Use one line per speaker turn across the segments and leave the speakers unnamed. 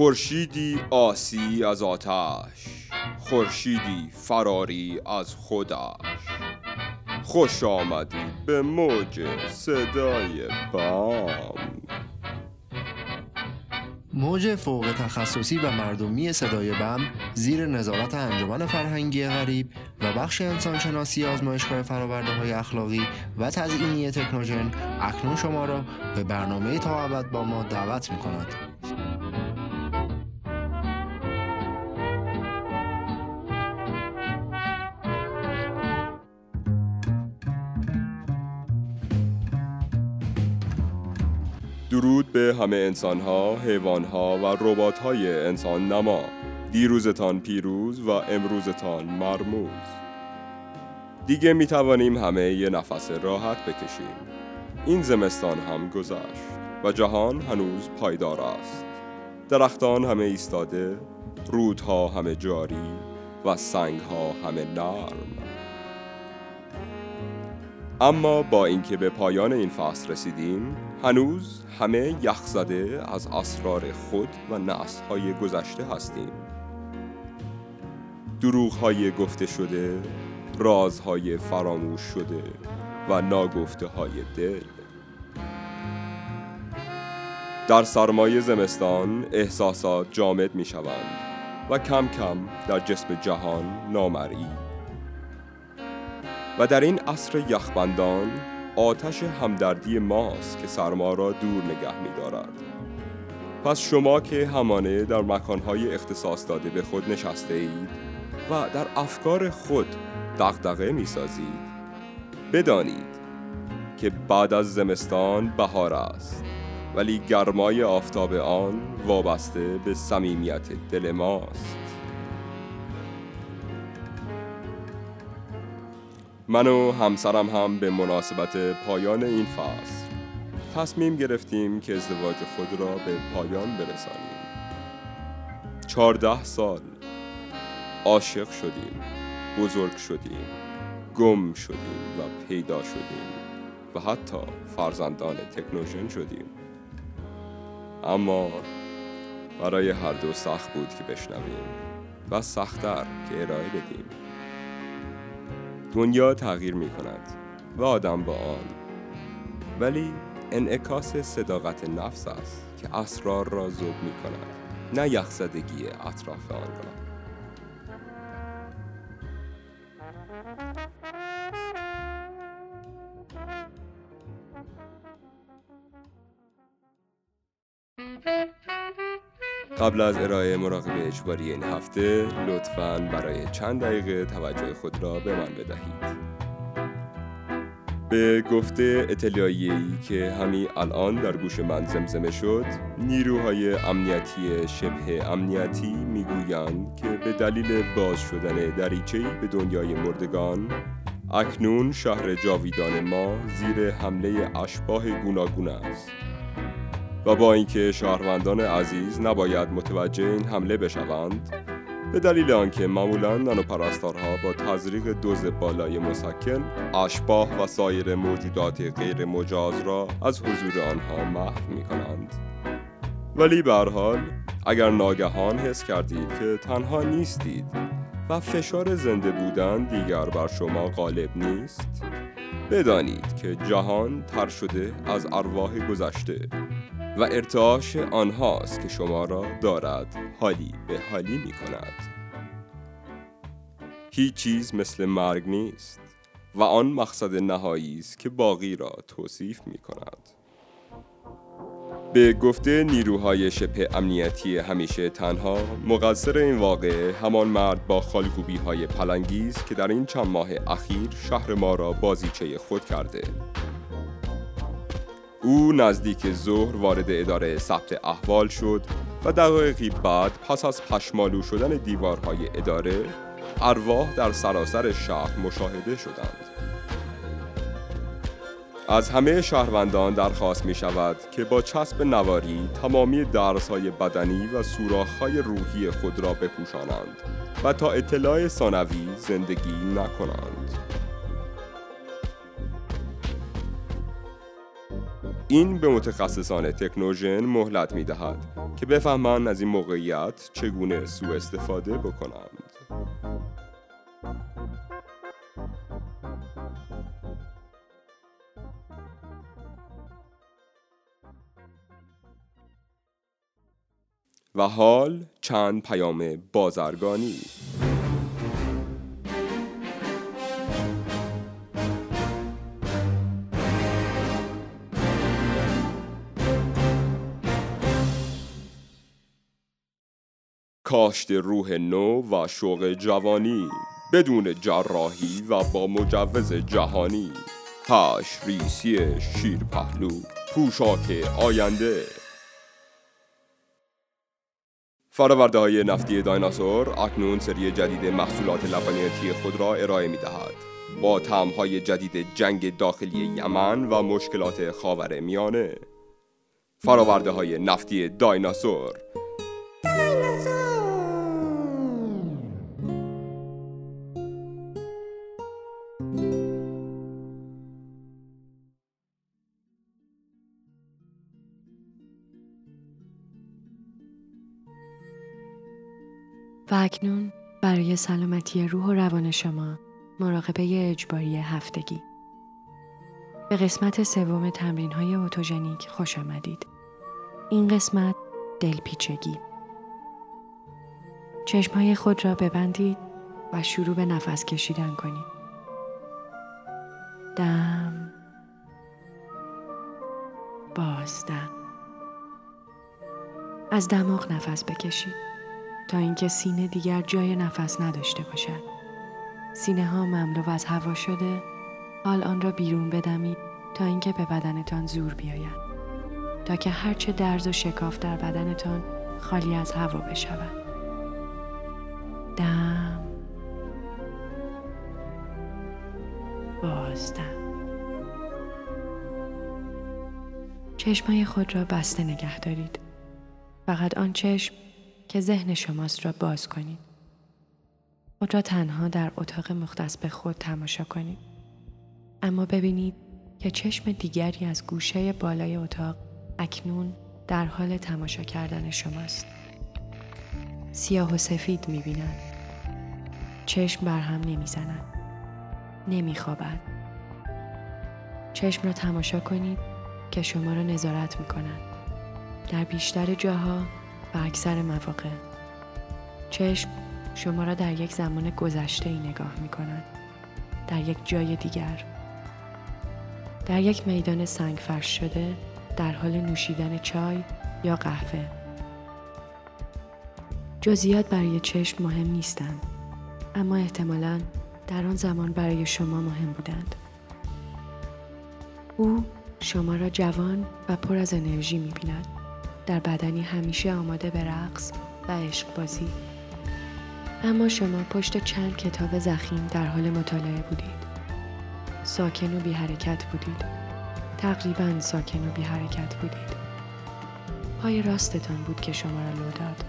خورشیدی آسی از آتش خورشیدی فراری از خودش خوش آمدی به موج صدای بام
موج فوق تخصصی و مردمی صدای بم زیر نظارت انجمن فرهنگی غریب و بخش انسانشناسی آزمایشگاه فراورده های اخلاقی و تزئینی تکنوژن اکنون شما را به برنامه تا با ما دعوت می کند.
درود به همه انسانها، حیوانها و رباتهای انسان نما. دیروزتان پیروز و امروزتان مرموز. دیگه می توانیم همه یه نفس راحت بکشیم. این زمستان هم گذشت و جهان هنوز پایدار است. درختان همه ایستاده رودها همه جاری و سنگها همه نرم. اما با اینکه به پایان این فصل رسیدیم هنوز همه یخزده از اسرار خود و های گذشته هستیم. های گفته شده رازهای فراموش شده و ناگفته های دل. در سرمایه زمستان احساسات جامد می شوند و کم کم در جسم جهان نامرئی و در این عصر یخبندان آتش همدردی ماست که سرما را دور نگه می دارد. پس شما که همانه در مکانهای اختصاص داده به خود نشسته اید و در افکار خود دغدغه می سازید بدانید که بعد از زمستان بهار است ولی گرمای آفتاب آن وابسته به صمیمیت دل ماست من و همسرم هم به مناسبت پایان این فصل تصمیم گرفتیم که ازدواج خود را به پایان برسانیم. چهارده سال عاشق شدیم بزرگ شدیم گم شدیم و پیدا شدیم و حتی فرزندان تکنوژن شدیم. اما برای هر دو سخت بود که بشنویم و سختتر که ارائه بدیم. دنیا تغییر می کند و آدم با آن. ولی انعکاس صداقت نفس است که اسرار را زوب می کند نه یخزدگی اطراف آن را. قبل از ارائه مراقبه اجباری این هفته لطفاً برای چند دقیقه توجه خود را به من بدهید. به گفته اطلاعیه‌ای که همین الان در گوش من زمزمه شد نیروهای امنیتی شبه امنیتی می‌گویند که به دلیل باز شدن دریچه‌ای به دنیای مردگان اکنون شهر جاویدان ما زیر حمله اشباه گوناگون است. و با اینکه شهروندان عزیز نباید متوجه این حمله بشوند به دلیل آنکه معمولا نانو پرستارها با تزریق دوز بالای مسکن اشباه و سایر موجودات غیر مجاز را از حضور آنها محو می کنند ولی حال اگر ناگهان حس کردید که تنها نیستید و فشار زنده بودن دیگر بر شما غالب نیست بدانید که جهان تر شده از ارواح گذشته. و ارتعاش آنهاست که شما را دارد حالی به حالی می کند. هیچ چیز مثل مرگ نیست و آن مقصد نهایی است که باقی را توصیف می کند. به گفته نیروهای شبه امنیتی همیشه تنها مقصر این واقعه همان مرد با خالگوبی های پلنگی است که در این چند ماه اخیر شهر ما را بازیچه خود کرده. او نزدیک ظهر وارد اداره ثبت احوال شد و دقایقی بعد پس از پشمالو شدن دیوارهای اداره ارواح در سراسر شهر مشاهده شدند از همه شهروندان درخواست می شود که با چسب نواری تمامی درسهای بدنی و سوراخهای روحی خود را بپوشانند و تا اطلاع ثانوی زندگی نکنند. این به متخصصان تکنوژن مهلت می دهد که بفهمند از این موقعیت چگونه سوء استفاده بکنند. و حال چند پیام بازرگانی. کاشت روح نو و شوق جوانی بدون جراحی و با مجوز جهانی. هش ریسی شیر پهلو پوشاک آینده. فراورده های نفتی دایناسور اکنون سری جدید محصولات لبنیاتی خود را ارائه می دهد با های جدید جنگ داخلی یمن و مشکلات خاور میانه. فراورده های نفتی دایناسور.
اکنون برای سلامتی روح و روان شما مراقبه اجباری هفتگی به قسمت سوم تمرین های اوتوژنیک خوش آمدید. این قسمت دلپیچگی چشمهای خود را ببندید و شروع به نفس کشیدن کنید. دم بازدم از دماغ نفس بکشید. تا اینکه سینه دیگر جای نفس نداشته باشد. سینه ها مملو از هوا شده حال آن را بیرون بدمید تا اینکه به بدنتان زور بیاید. تا که هرچه درز و شکاف در بدنتان خالی از هوا بشود. دم. بازدم چشمای خود را بسته نگه دارید. فقط آن چشم که ذهن شماست را باز کنید. خود را تنها در اتاق مختص به خود تماشا کنید. اما ببینید که چشم دیگری از گوشه بالای اتاق اکنون در حال تماشا کردن شماست. سیاه و سفید می‌بینند. چشم بر هم نمی‌زنند. نمیخوابند. چشم را تماشا کنید که شما را نظارت می‌کنند. در بیشتر جاها و اکثر مواقع. چشم شما را در یک زمان گذشته ای نگاه می کند. در یک جای دیگر. در یک میدان سنگ فرش شده در حال نوشیدن چای یا قهوه. جزئیات برای چشم مهم نیستند اما احتمالا در آن زمان برای شما مهم بودند. او شما را جوان و پر از انرژی می بیند در بدنی همیشه آماده به رقص و عشق بازی اما شما پشت چند کتاب زخیم در حال مطالعه بودید. ساکن و بی حرکت بودید. تقریبا ساکن و بی حرکت بودید. پای راستتان بود که شما را لو داد.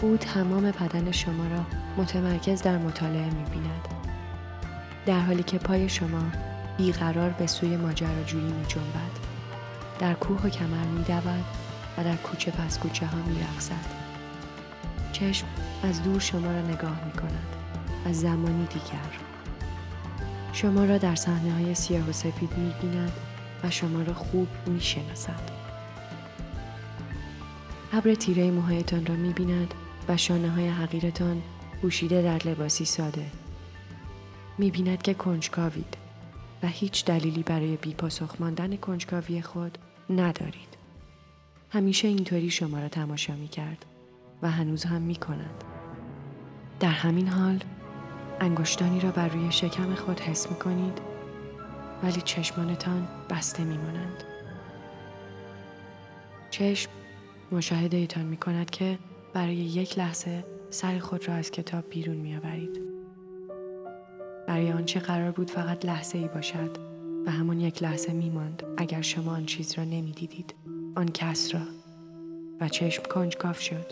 او تمام بدن شما را متمرکز در مطالعه می بیند. در حالی که پای شما بیقرار به سوی ماجراجویی می جنبد. در کوه و کمر می دود. در کوچه پس کوچه ها می رخصد. چشم از دور شما را نگاه می کند. از زمانی دیگر. شما را در صحنه های سیاه و سفید می بیند و شما را خوب می شناسد. ابر تیره موهایتان را می بیند و شانه های حقیرتان پوشیده در لباسی ساده. می بیند که کنجکاوید و هیچ دلیلی برای بیپاسخ ماندن کنجکاوی خود ندارید. همیشه اینطوری شما را تماشا می کرد و هنوز هم می کند. در همین حال انگشتانی را بر روی شکم خود حس می کنید ولی چشمانتان بسته می مانند. چشم مشاهده ایتان می کند که برای یک لحظه سر خود را از کتاب بیرون می آورید. برای آنچه قرار بود فقط لحظه ای باشد و همون یک لحظه می ماند اگر شما آن چیز را نمی دیدید. آن کس را و چشم کنجکاف شد.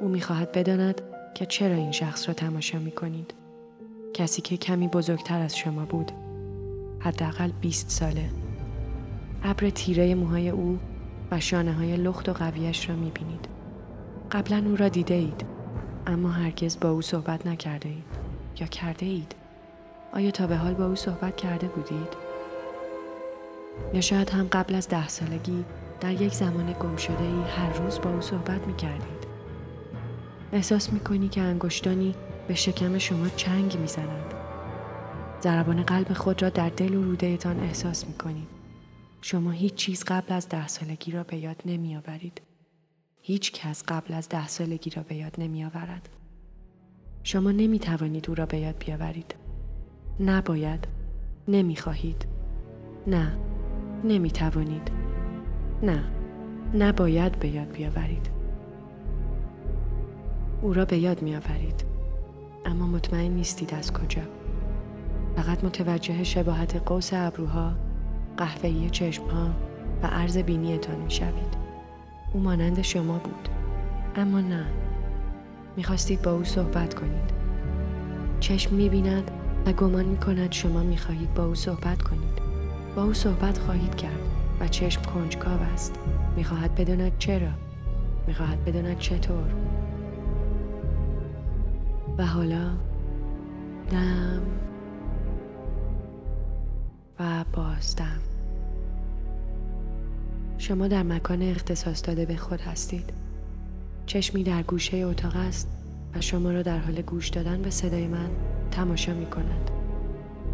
او می‌خواهد بداند که چرا این شخص را تماشا می کنید. کسی که کمی بزرگتر از شما بود. حداقل 20 ساله. ابر تیره موهای او و شانه های لخت و قویش را می بینید. قبلا او را دیده اید اما هرگز با او صحبت نکرده اید یا کرده اید. آیا تا به حال با او صحبت کرده بودید؟ یا شاید هم قبل از ده سالگی در یک زمان گم شده ای هر روز با او صحبت می کردید. احساس می کنی که انگشتانی به شکم شما چنگ می زنند. ضربان قلب خود را در دل و رودهتان احساس می کنید. شما هیچ چیز قبل از ده سالگی را به یاد نمی آورید. هیچ کس قبل از ده سالگی را به یاد نمی آورد. شما نمی توانید او را به یاد بیاورید. نباید. نمی خواهید. نه. نمی توانید. نه. نباید به یاد بیاورید. او را به یاد می آورید. اما مطمئن نیستید از کجا. فقط متوجه شباهت قوس ابروها، قهوه‌ای چشمها و عرض بینیتان می شوید. او مانند شما بود. اما نه. می‌خواستید با او صحبت کنید. چشم می بیند و گمان می کند شما می خواهید با او صحبت کنید. با او صحبت خواهید کرد و چشم کنجکاو است. می خواهد بداند چرا. می خواهد بداند چطور. و حالا دم و بازدم شما در مکان اختصاص داده به خود هستید چشمی در گوشه اتاق است و شما را در حال گوش دادن به صدای من تماشا می کند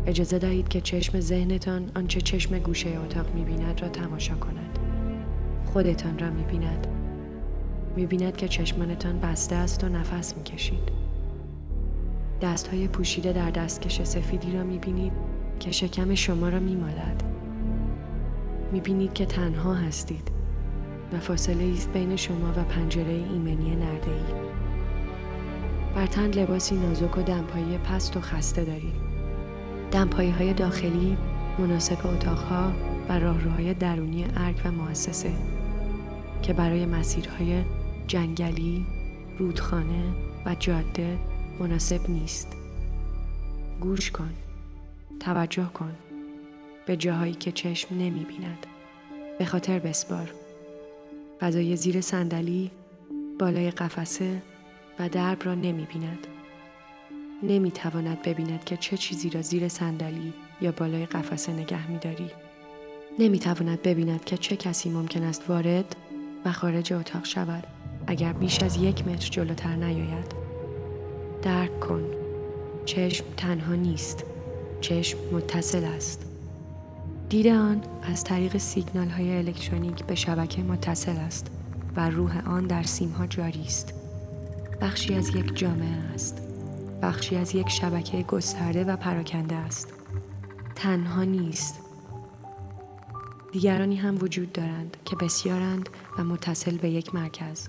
اجازه دهید که چشم ذهنتان آنچه چشم گوشه اتاق می بیند را تماشا کند خودتان را می بیند می بیند که چشمانتان بسته است و نفس می کشید دست های پوشیده در دستکش سفیدی را می بینید که شکم شما را می مالد. می بینید که تنها هستید و فاصله است بین شما و پنجره ایمنی نرده ای. بر تن لباسی نازک و دمپایی پست و خسته دارید. دمپایی های داخلی مناسب اتاقها و راهروهای درونی ارگ و مؤسسه که برای مسیرهای جنگلی، رودخانه و جاده مناسب نیست. گوش کن. توجه کن. به جاهایی که چشم نمی بیند. به خاطر بسپار. فضای زیر صندلی، بالای قفسه و درب را نمی بیند. نمی تواند ببیند که چه چیزی را زیر صندلی یا بالای قفسه نگه می داری. نمی تواند ببیند که چه کسی ممکن است وارد و خارج اتاق شود اگر بیش از یک متر جلوتر نیاید. درک کن چشم تنها نیست چشم متصل است دید آن از طریق سیگنال های الکترونیک به شبکه متصل است و روح آن در سیم ها جاری است بخشی از یک جامعه است بخشی از یک شبکه گسترده و پراکنده است. تنها نیست. دیگرانی هم وجود دارند که بسیارند و متصل به یک مرکز.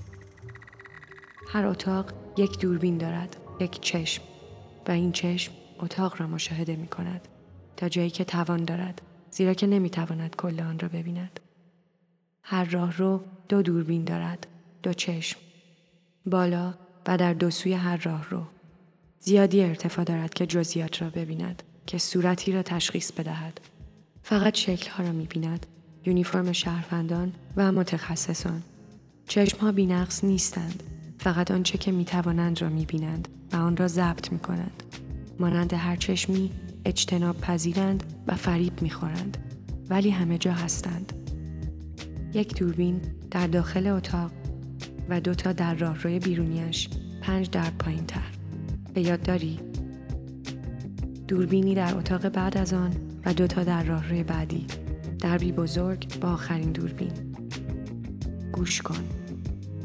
هر اتاق یک دوربین دارد یک چشم و این چشم اتاق را مشاهده می کند تا جایی که توان دارد زیرا که نمی تواند کل آن را ببیند. هر راه رو دو دوربین دارد دو چشم بالا و در دو سوی هر راه رو. زیادی ارتفاع دارد که جزیات را ببیند که صورتی را تشخیص بدهد فقط شکل ها را می بیند یونیفرم شهروندان و متخصصان چشم ها بینقص نیستند فقط آنچه که می توانند را می بینند و آن را ضبط می کنند. مانند هر چشمی اجتناب پذیرند و فریب می خورند. ولی همه جا هستند. یک دوربین در داخل اتاق و دوتا در راهروی بیرونیش پنج در پایین تر. به یاد داری؟ دوربینی در اتاق بعد از آن و دوتا در راهروی بعدی. دربی بزرگ با آخرین دوربین. گوش کن.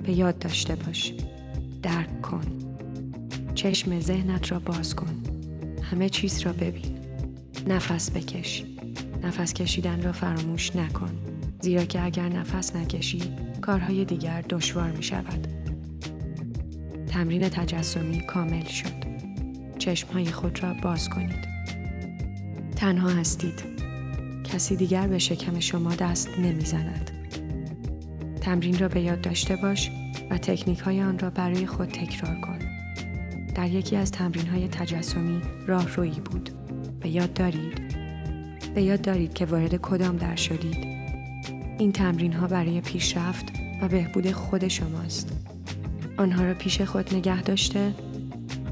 به یاد داشته باش. درک کن. چشم ذهنت را باز کن. همه چیز را ببین. نفس بکش. نفس کشیدن را فراموش نکن. زیرا که اگر نفس نکشی کارهای دیگر دشوار می شود. تمرین تجسمی کامل شد. چشمهای خود را باز کنید. تنها هستید. کسی دیگر به شکم شما دست نمی‌زند. تمرین را به یاد داشته باش و تکنیک های آن را برای خود تکرار کن. در یکی از تمرین های تجسمی راه روی بود. به یاد دارید؟ به یاد دارید که وارد کدام در شدید؟ این تمرین ها برای پیشرفت و بهبود خود شماست. آنها را پیش خود نگه داشته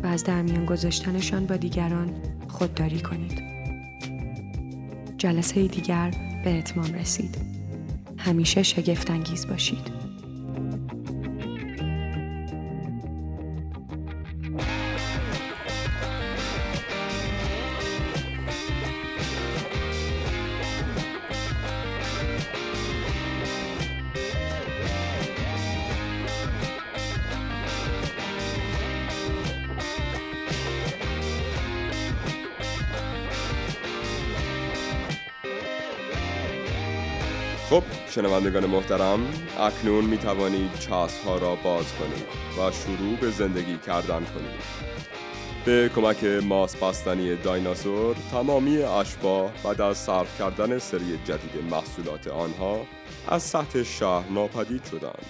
و از درمیان گذاشتنشان با دیگران خودداری کنید. جلسه دیگر به اتمام رسید. همیشه شگفتانگیز باشید.
شنوندگان محترم اکنون می توانید چسب ها را باز کنید و شروع به زندگی کردن کنید. به کمک ماس بستنی دایناسور تمامی اشباه بعد از صرف کردن سری جدید محصولات آنها از سطح شهر ناپدید شدند.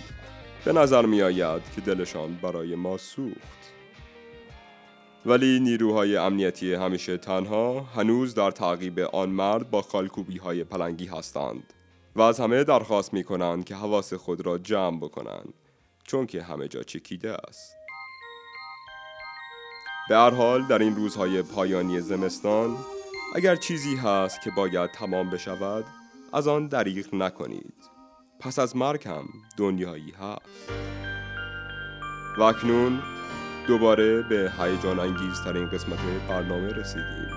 به نظر می آید که دلشان برای ما سوخت. ولی نیروهای امنیتی همیشه تنها هنوز در تعقیب آن مرد با خالکوبی های پلنگی هستند. و از همه درخواست می کنند که حواس خود را جمع بکنند چون که همه جا چکیده است. به هر حال در این روزهای پایانی زمستان اگر چیزی هست که باید تمام بشود از آن دریغ نکنید. پس از مرگ هم دنیایی هست. و اکنون دوباره به هیجان انگیزترین قسمت برنامه رسیدیم.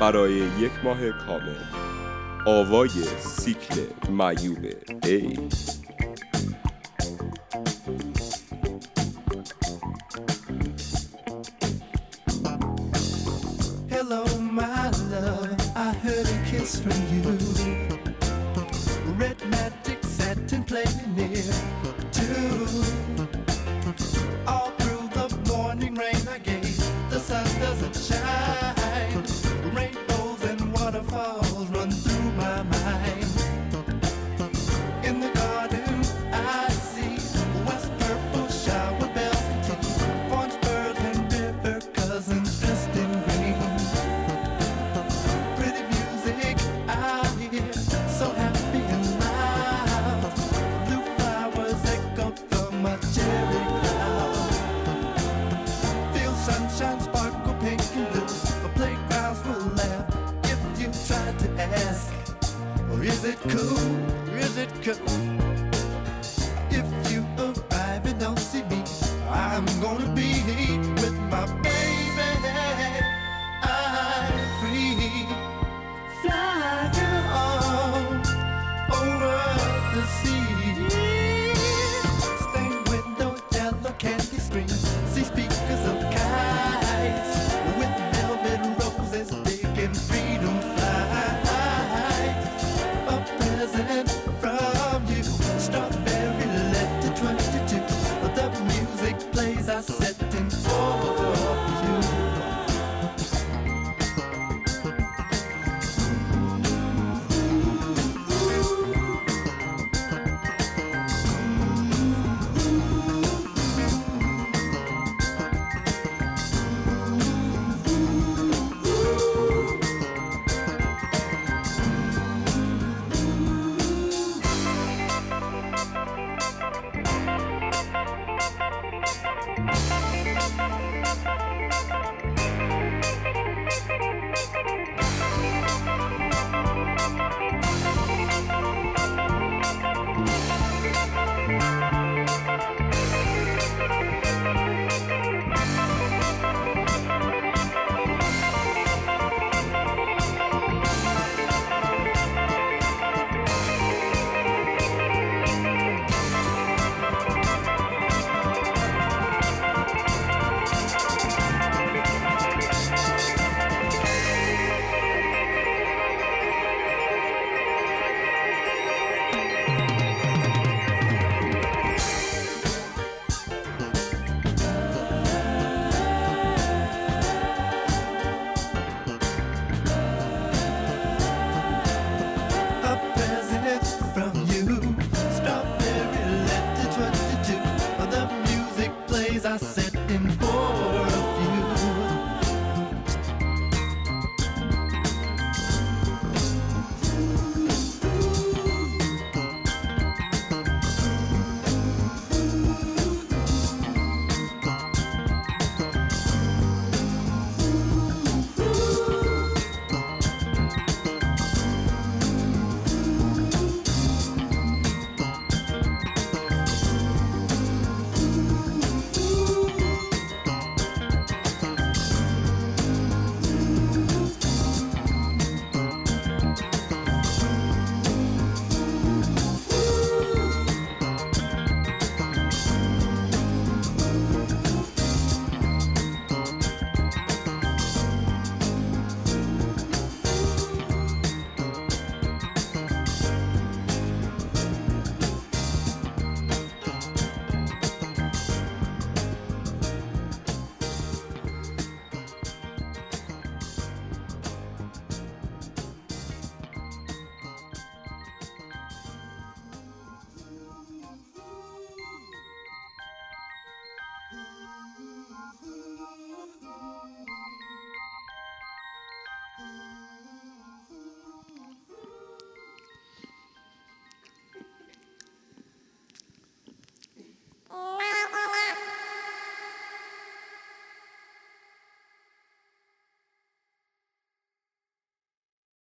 برای یک ماه کامل. آوای سیکل معیوب ای
Hello, my love. I heard a kiss from you.